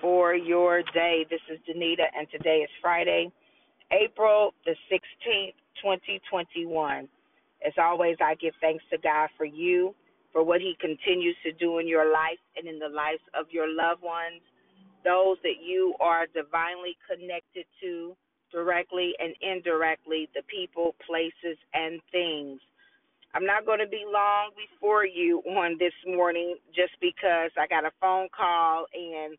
for your day. This is Danita, and today is Friday, April the 16th, 2021. As always, I give thanks to God for you, for what He continues to do in your life and in the lives of your loved ones, those that you are divinely connected to, directly and indirectly, the people, places, and things. I'm not going to be long before you on this morning just because I got a phone call and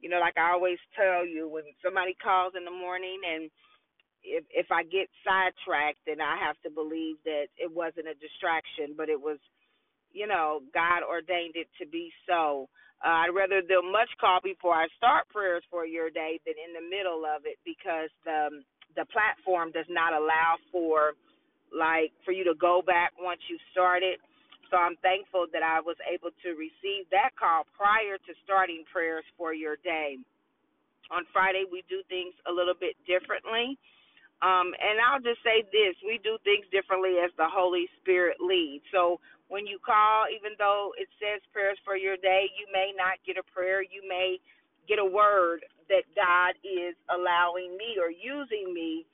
you know like I always tell you when somebody calls in the morning and if if I get sidetracked then I have to believe that it wasn't a distraction but it was you know God ordained it to be so. Uh, I'd rather do much call before I start prayers for your day than in the middle of it because the the platform does not allow for like for you to go back once you started. So I'm thankful that I was able to receive that call prior to starting prayers for your day. On Friday, we do things a little bit differently. Um, and I'll just say this we do things differently as the Holy Spirit leads. So when you call, even though it says prayers for your day, you may not get a prayer. You may get a word that God is allowing me or using me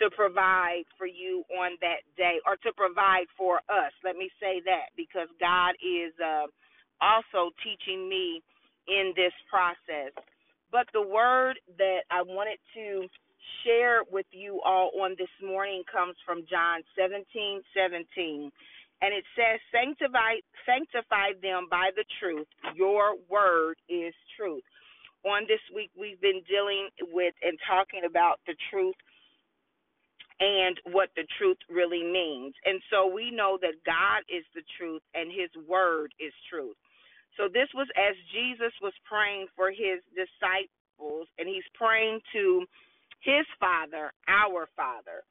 to provide for you on that day or to provide for us. Let me say that because God is uh, also teaching me in this process. But the word that I wanted to share with you all on this morning comes from John 17 17. And it says, sanctify, sanctify them by the truth. Your word is truth. On this week, we've been dealing with and talking about the truth and what the truth really means. And so we know that God is the truth and his word is truth. So this was as Jesus was praying for his disciples and he's praying to his Father, our Father.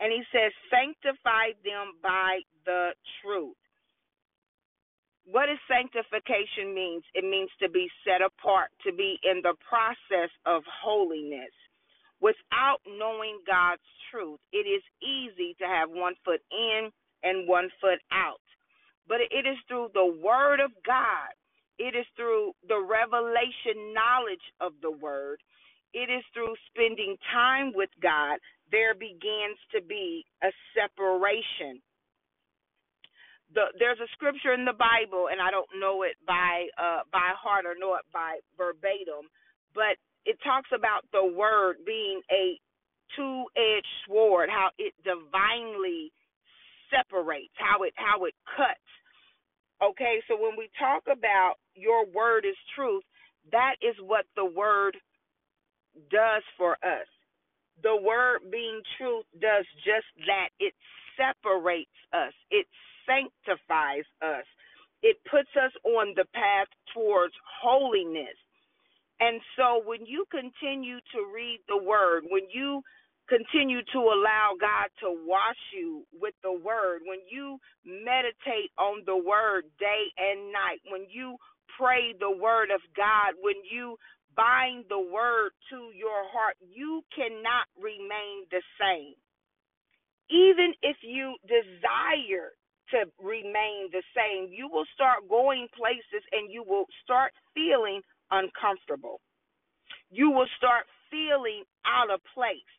And he says, Sanctify them by the truth. What does sanctification means? It means to be set apart, to be in the process of holiness without knowing God's truth, it is easy to have one foot in and one foot out. But it is through the Word of God, it is through the revelation knowledge of the Word, it is through spending time with God, there begins to be a separation. The, there's a scripture in the Bible, and I don't know it by uh, by heart or know it by verbatim, but it talks about the word being a two edged sword, how it divinely separates, how it how it cuts. Okay, so when we talk about your word is truth, that is what the word does for us. The word being truth does just that. It separates us. It sanctifies us. It puts us on the path towards holiness. And so when you continue to read the word, when you continue to allow God to wash you with the word, when you meditate on the word day and night, when you pray the word of God, when you bind the word to your heart, you cannot remain the same. Even if you desire to remain the same, you will start going places and you will start feeling uncomfortable. You will start feeling out of place.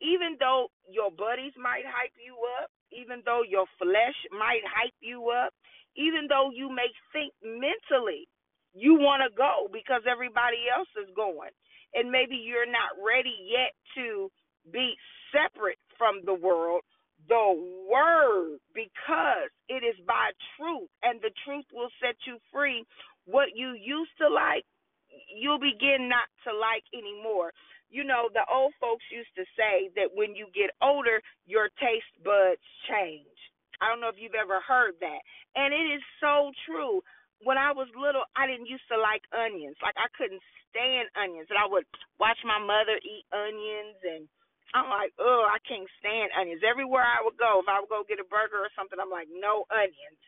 Even though your buddies might hype you up, even though your flesh might hype you up, even though you may think mentally you want to go because everybody else is going, and maybe you're not ready yet to be separate from the world, the word, because it is by truth, and the truth will set you free. What you used to like you'll begin not to like anymore. You know, the old folks used to say that when you get older, your taste buds change. I don't know if you've ever heard that. And it is so true. When I was little, I didn't used to like onions. Like I couldn't stand onions. And I would watch my mother eat onions and I'm like, oh, I can't stand onions. Everywhere I would go, if I would go get a burger or something, I'm like, no onions.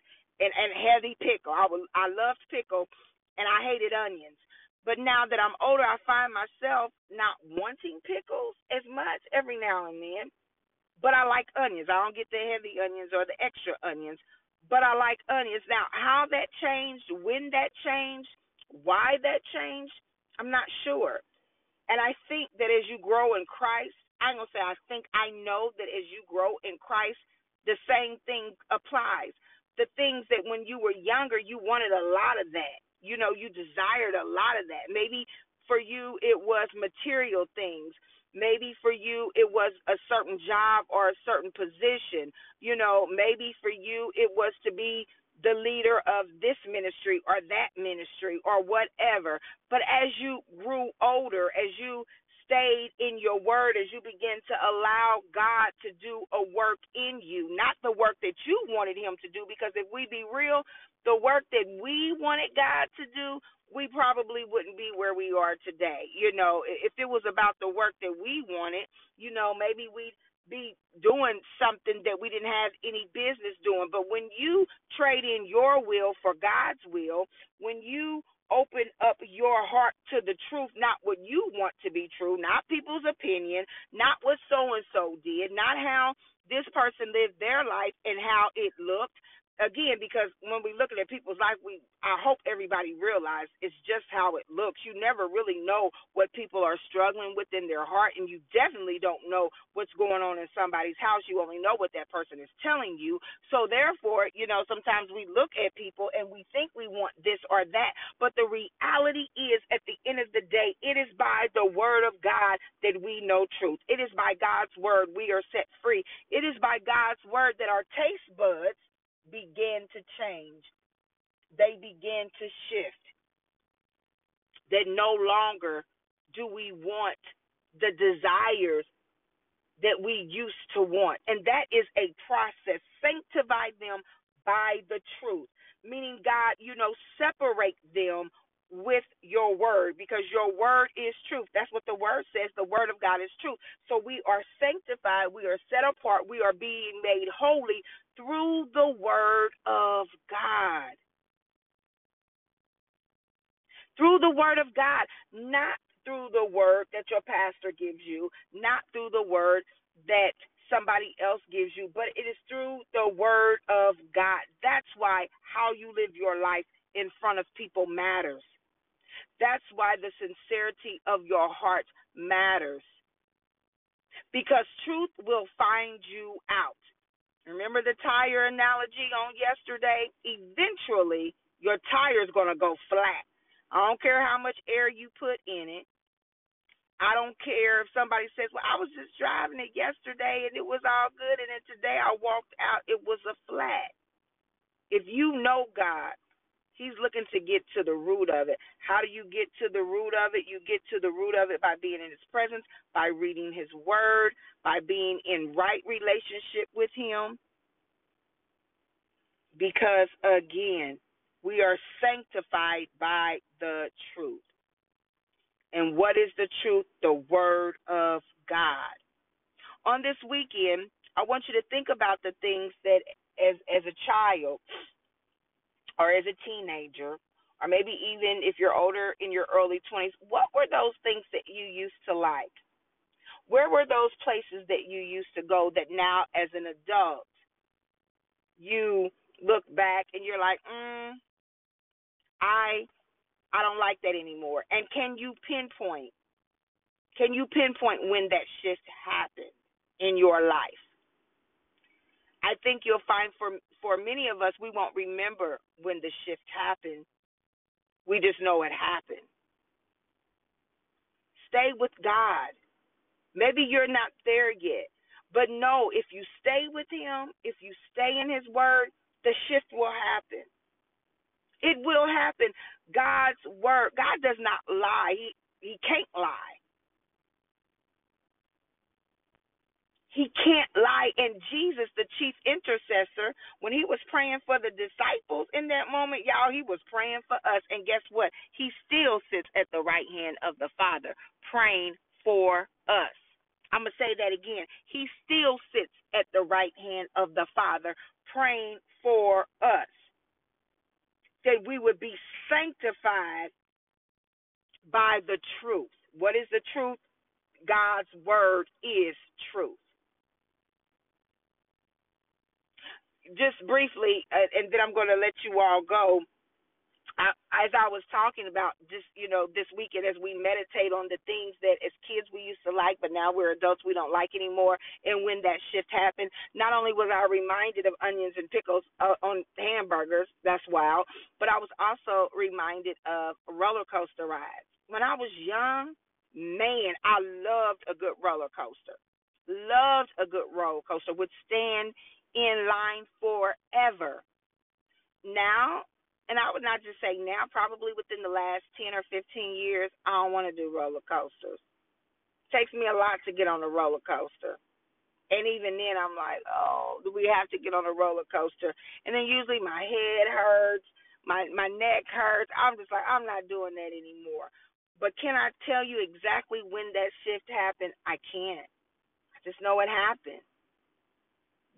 And and heavy pickle. I would I loved pickle and I hated onions. But now that I'm older, I find myself not wanting pickles as much every now and then. But I like onions. I don't get the heavy onions or the extra onions, but I like onions. Now, how that changed, when that changed, why that changed, I'm not sure. And I think that as you grow in Christ, I'm going to say, I think I know that as you grow in Christ, the same thing applies. The things that when you were younger, you wanted a lot of that. You know, you desired a lot of that. Maybe for you, it was material things. Maybe for you, it was a certain job or a certain position. You know, maybe for you, it was to be the leader of this ministry or that ministry or whatever. But as you grew older, as you stayed in your word, as you begin to allow God to do a work in you, not the work that you wanted Him to do, because if we be real, the work that we wanted God to do, we probably wouldn't be where we are today. You know, if it was about the work that we wanted, you know, maybe we'd be doing something that we didn't have any business doing. But when you trade in your will for God's will, when you open up your heart to the truth, not what you want to be true, not people's opinion, not what so and so did, not how this person lived their life and how it looked, again because when we looking at people's life we i hope everybody realize it's just how it looks. You never really know what people are struggling with in their heart and you definitely don't know what's going on in somebody's house. You only know what that person is telling you. So therefore you know sometimes we look at people and we think we want this or that but the reality is at the end of the day it is by the word of god that we know truth. It is by god's word we are set free. It is by god's word that our taste buds begin to change. They begin to shift. That no longer do we want the desires that we used to want. And that is a process. Sanctify them by the truth. Meaning, God, you know, separate them with your word because your word is truth. That's what the word says. The word of God is truth. So we are sanctified, we are set apart, we are being made holy through the word of God. Through the word of God, not through the word that your pastor gives you, not through the word that somebody else gives you, but it is through the word of God. That's why how you live your life in front of people matters. That's why the sincerity of your heart matters. Because truth will find you out. Remember the tire analogy on yesterday? Eventually, your tire is going to go flat. I don't care how much air you put in it. I don't care if somebody says, Well, I was just driving it yesterday and it was all good, and then today I walked out, it was a flat. If you know God, He's looking to get to the root of it. How do you get to the root of it? You get to the root of it by being in his presence, by reading his word, by being in right relationship with him. Because again, we are sanctified by the truth. And what is the truth? The word of God. On this weekend, I want you to think about the things that as as a child or as a teenager, or maybe even if you're older in your early 20s, what were those things that you used to like? Where were those places that you used to go that now, as an adult, you look back and you're like, mm, I, I don't like that anymore. And can you pinpoint? Can you pinpoint when that shift happened in your life? I think you'll find for for many of us we won't remember when the shift happened. We just know it happened. Stay with God. Maybe you're not there yet, but no, if you stay with him, if you stay in his word, the shift will happen. It will happen. God's word, God does not lie. He he can't lie. He can't lie. And Jesus, the chief intercessor, when he was praying for the disciples in that moment, y'all, he was praying for us. And guess what? He still sits at the right hand of the Father, praying for us. I'm going to say that again. He still sits at the right hand of the Father, praying for us. That we would be sanctified by the truth. What is the truth? God's word is truth. Just briefly, uh, and then I'm going to let you all go. I, as I was talking about just you know, this weekend as we meditate on the things that as kids we used to like, but now we're adults we don't like anymore, and when that shift happened, not only was I reminded of onions and pickles uh, on hamburgers, that's wild, but I was also reminded of roller coaster rides. When I was young, man, I loved a good roller coaster. Loved a good roller coaster. Would stand in line forever. Now and I would not just say now, probably within the last 10 or 15 years, I don't want to do roller coasters. It takes me a lot to get on a roller coaster. And even then, I'm like, oh, do we have to get on a roller coaster? And then usually my head hurts, my my neck hurts. I'm just like, I'm not doing that anymore. But can I tell you exactly when that shift happened? I can't. I just know it happened.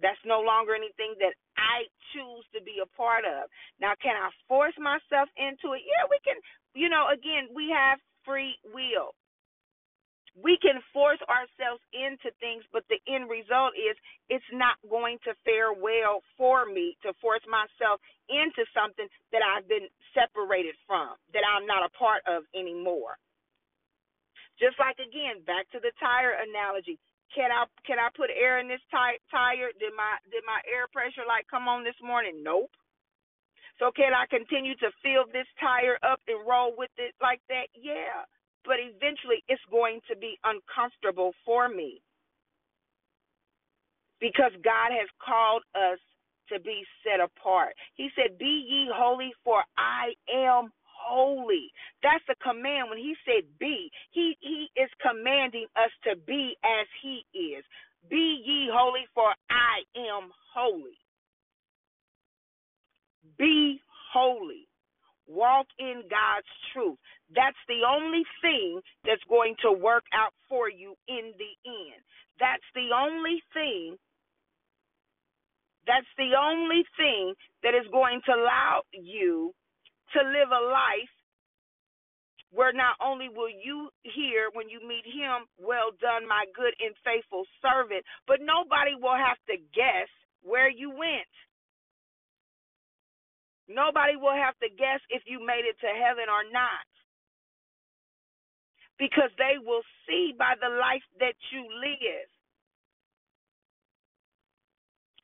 That's no longer anything that I choose to be a part of. Now, can I force myself into it? Yeah, we can. You know, again, we have free will. We can force ourselves into things, but the end result is it's not going to fare well for me to force myself into something that I've been separated from, that I'm not a part of anymore. Just like again, back to the tire analogy. Can I can I put air in this tire? Did my did my air pressure light come on this morning? Nope. So can I continue to fill this tire up and roll with it like that? Yeah. But eventually it's going to be uncomfortable for me. Because God has called us to be set apart. He said, Be ye holy, for I am holy. That's a command. When he said be, he, he is commanding us to be as he is. Be ye holy, for I am holy. Be holy. Walk in God's truth. That's the only thing that's going to work out for you in the end. That's the only thing. That's the only thing that is going to allow you to live a life where not only will you hear when you meet him, well done, my good and faithful servant, but nobody will have to guess where you went. Nobody will have to guess if you made it to heaven or not. Because they will see by the life that you live.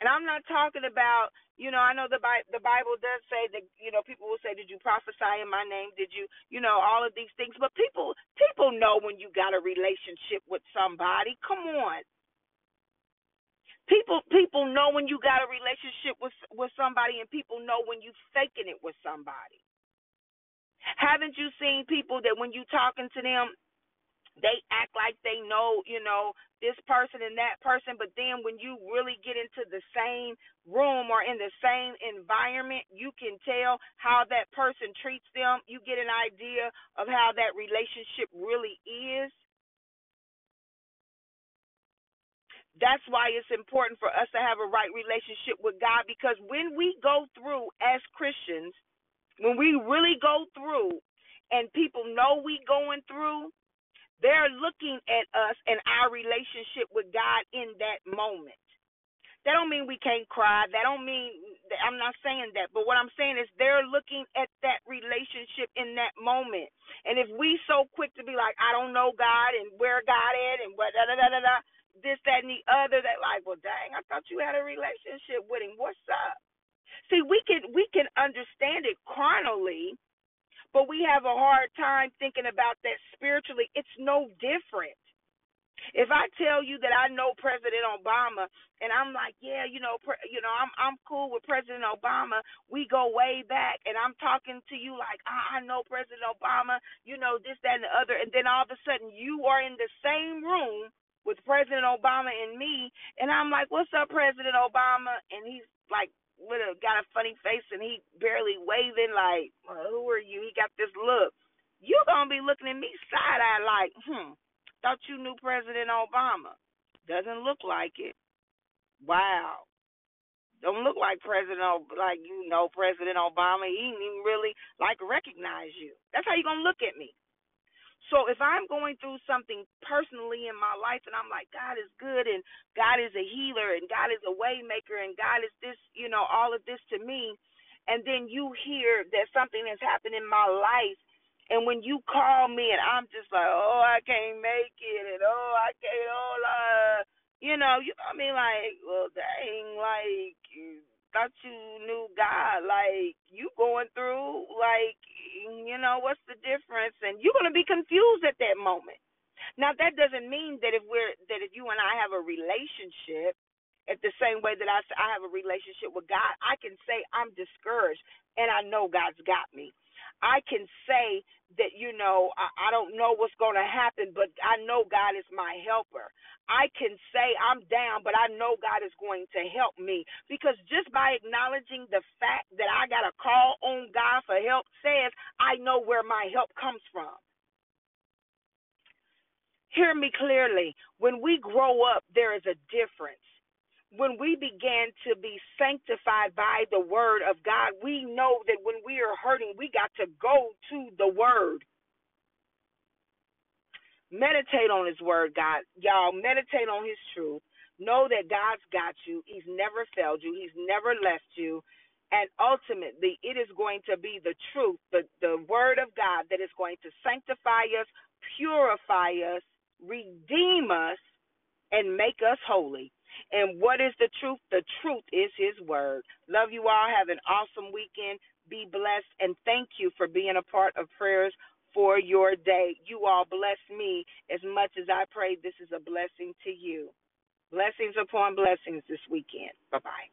And I'm not talking about, you know, I know the Bible, the Bible does say that, you know, people will say, "Did you prophesy in my name? Did you, you know, all of these things?" But people, people know when you got a relationship with somebody. Come on. People, people know when you got a relationship with with somebody, and people know when you faking it with somebody. Haven't you seen people that when you talking to them, they act like they know, you know, this person and that person, but then when you really get into the same room or in the same environment, you can tell how that person treats them. You get an idea of how that relationship really is. That's why it's important for us to have a right relationship with God because when we go through as Christians, when we really go through and people know we going through, they're looking at us and our relationship with God in that moment. That don't mean we can't cry. That don't mean I'm not saying that. But what I'm saying is they're looking at that relationship in that moment. And if we so quick to be like, I don't know God and where God at and what da da da da da this, that, and the other, that like, well dang, I thought you had a relationship with him. What's up? See, we can we can understand it carnally, but we have a hard time thinking about that spiritually. It's no different. If I tell you that I know President Obama and I'm like, yeah, you know, pre- you know, I'm I'm cool with President Obama. We go way back, and I'm talking to you like I know President Obama. You know this, that, and the other, and then all of a sudden you are in the same room with President Obama and me, and I'm like, what's up, President Obama? And he's like with a got a funny face and he barely waving like, well, who are you? He got this look. You gonna be looking at me side eye like, hmm, thought you knew President Obama. Doesn't look like it. Wow. Don't look like President like you know President Obama. He didn't even really like recognize you. That's how you gonna look at me. So if I'm going through something personally in my life and I'm like, God is good and God is a healer and God is a waymaker and God is this, you know, all of this to me, and then you hear that something has happened in my life and when you call me and I'm just like, oh, I can't make it, and oh, I can't, oh, uh, you know, you know I mean? Like, well, dang, like, thought you knew God. Like, you going through, like, you know, what's the difference? And you're gonna be confused at that moment. Now, that doesn't mean that if we're that if you and I have a relationship, at the same way that I I have a relationship with God, I can say I'm discouraged and I know God's got me. I can say that, you know, I, I don't know what's going to happen, but I know God is my helper. I can say I'm down, but I know God is going to help me. Because just by acknowledging the fact that I got to call on God for help says I know where my help comes from. Hear me clearly. When we grow up, there is a difference when we began to be sanctified by the word of God, we know that when we are hurting, we got to go to the word. Meditate on his word, God. Y'all, meditate on his truth. Know that God's got you. He's never failed you, he's never left you. And ultimately, it is going to be the truth, the, the word of God, that is going to sanctify us, purify us, redeem us, and make us holy. And what is the truth? The truth is His word. Love you all. Have an awesome weekend. Be blessed. And thank you for being a part of prayers for your day. You all bless me as much as I pray this is a blessing to you. Blessings upon blessings this weekend. Bye bye.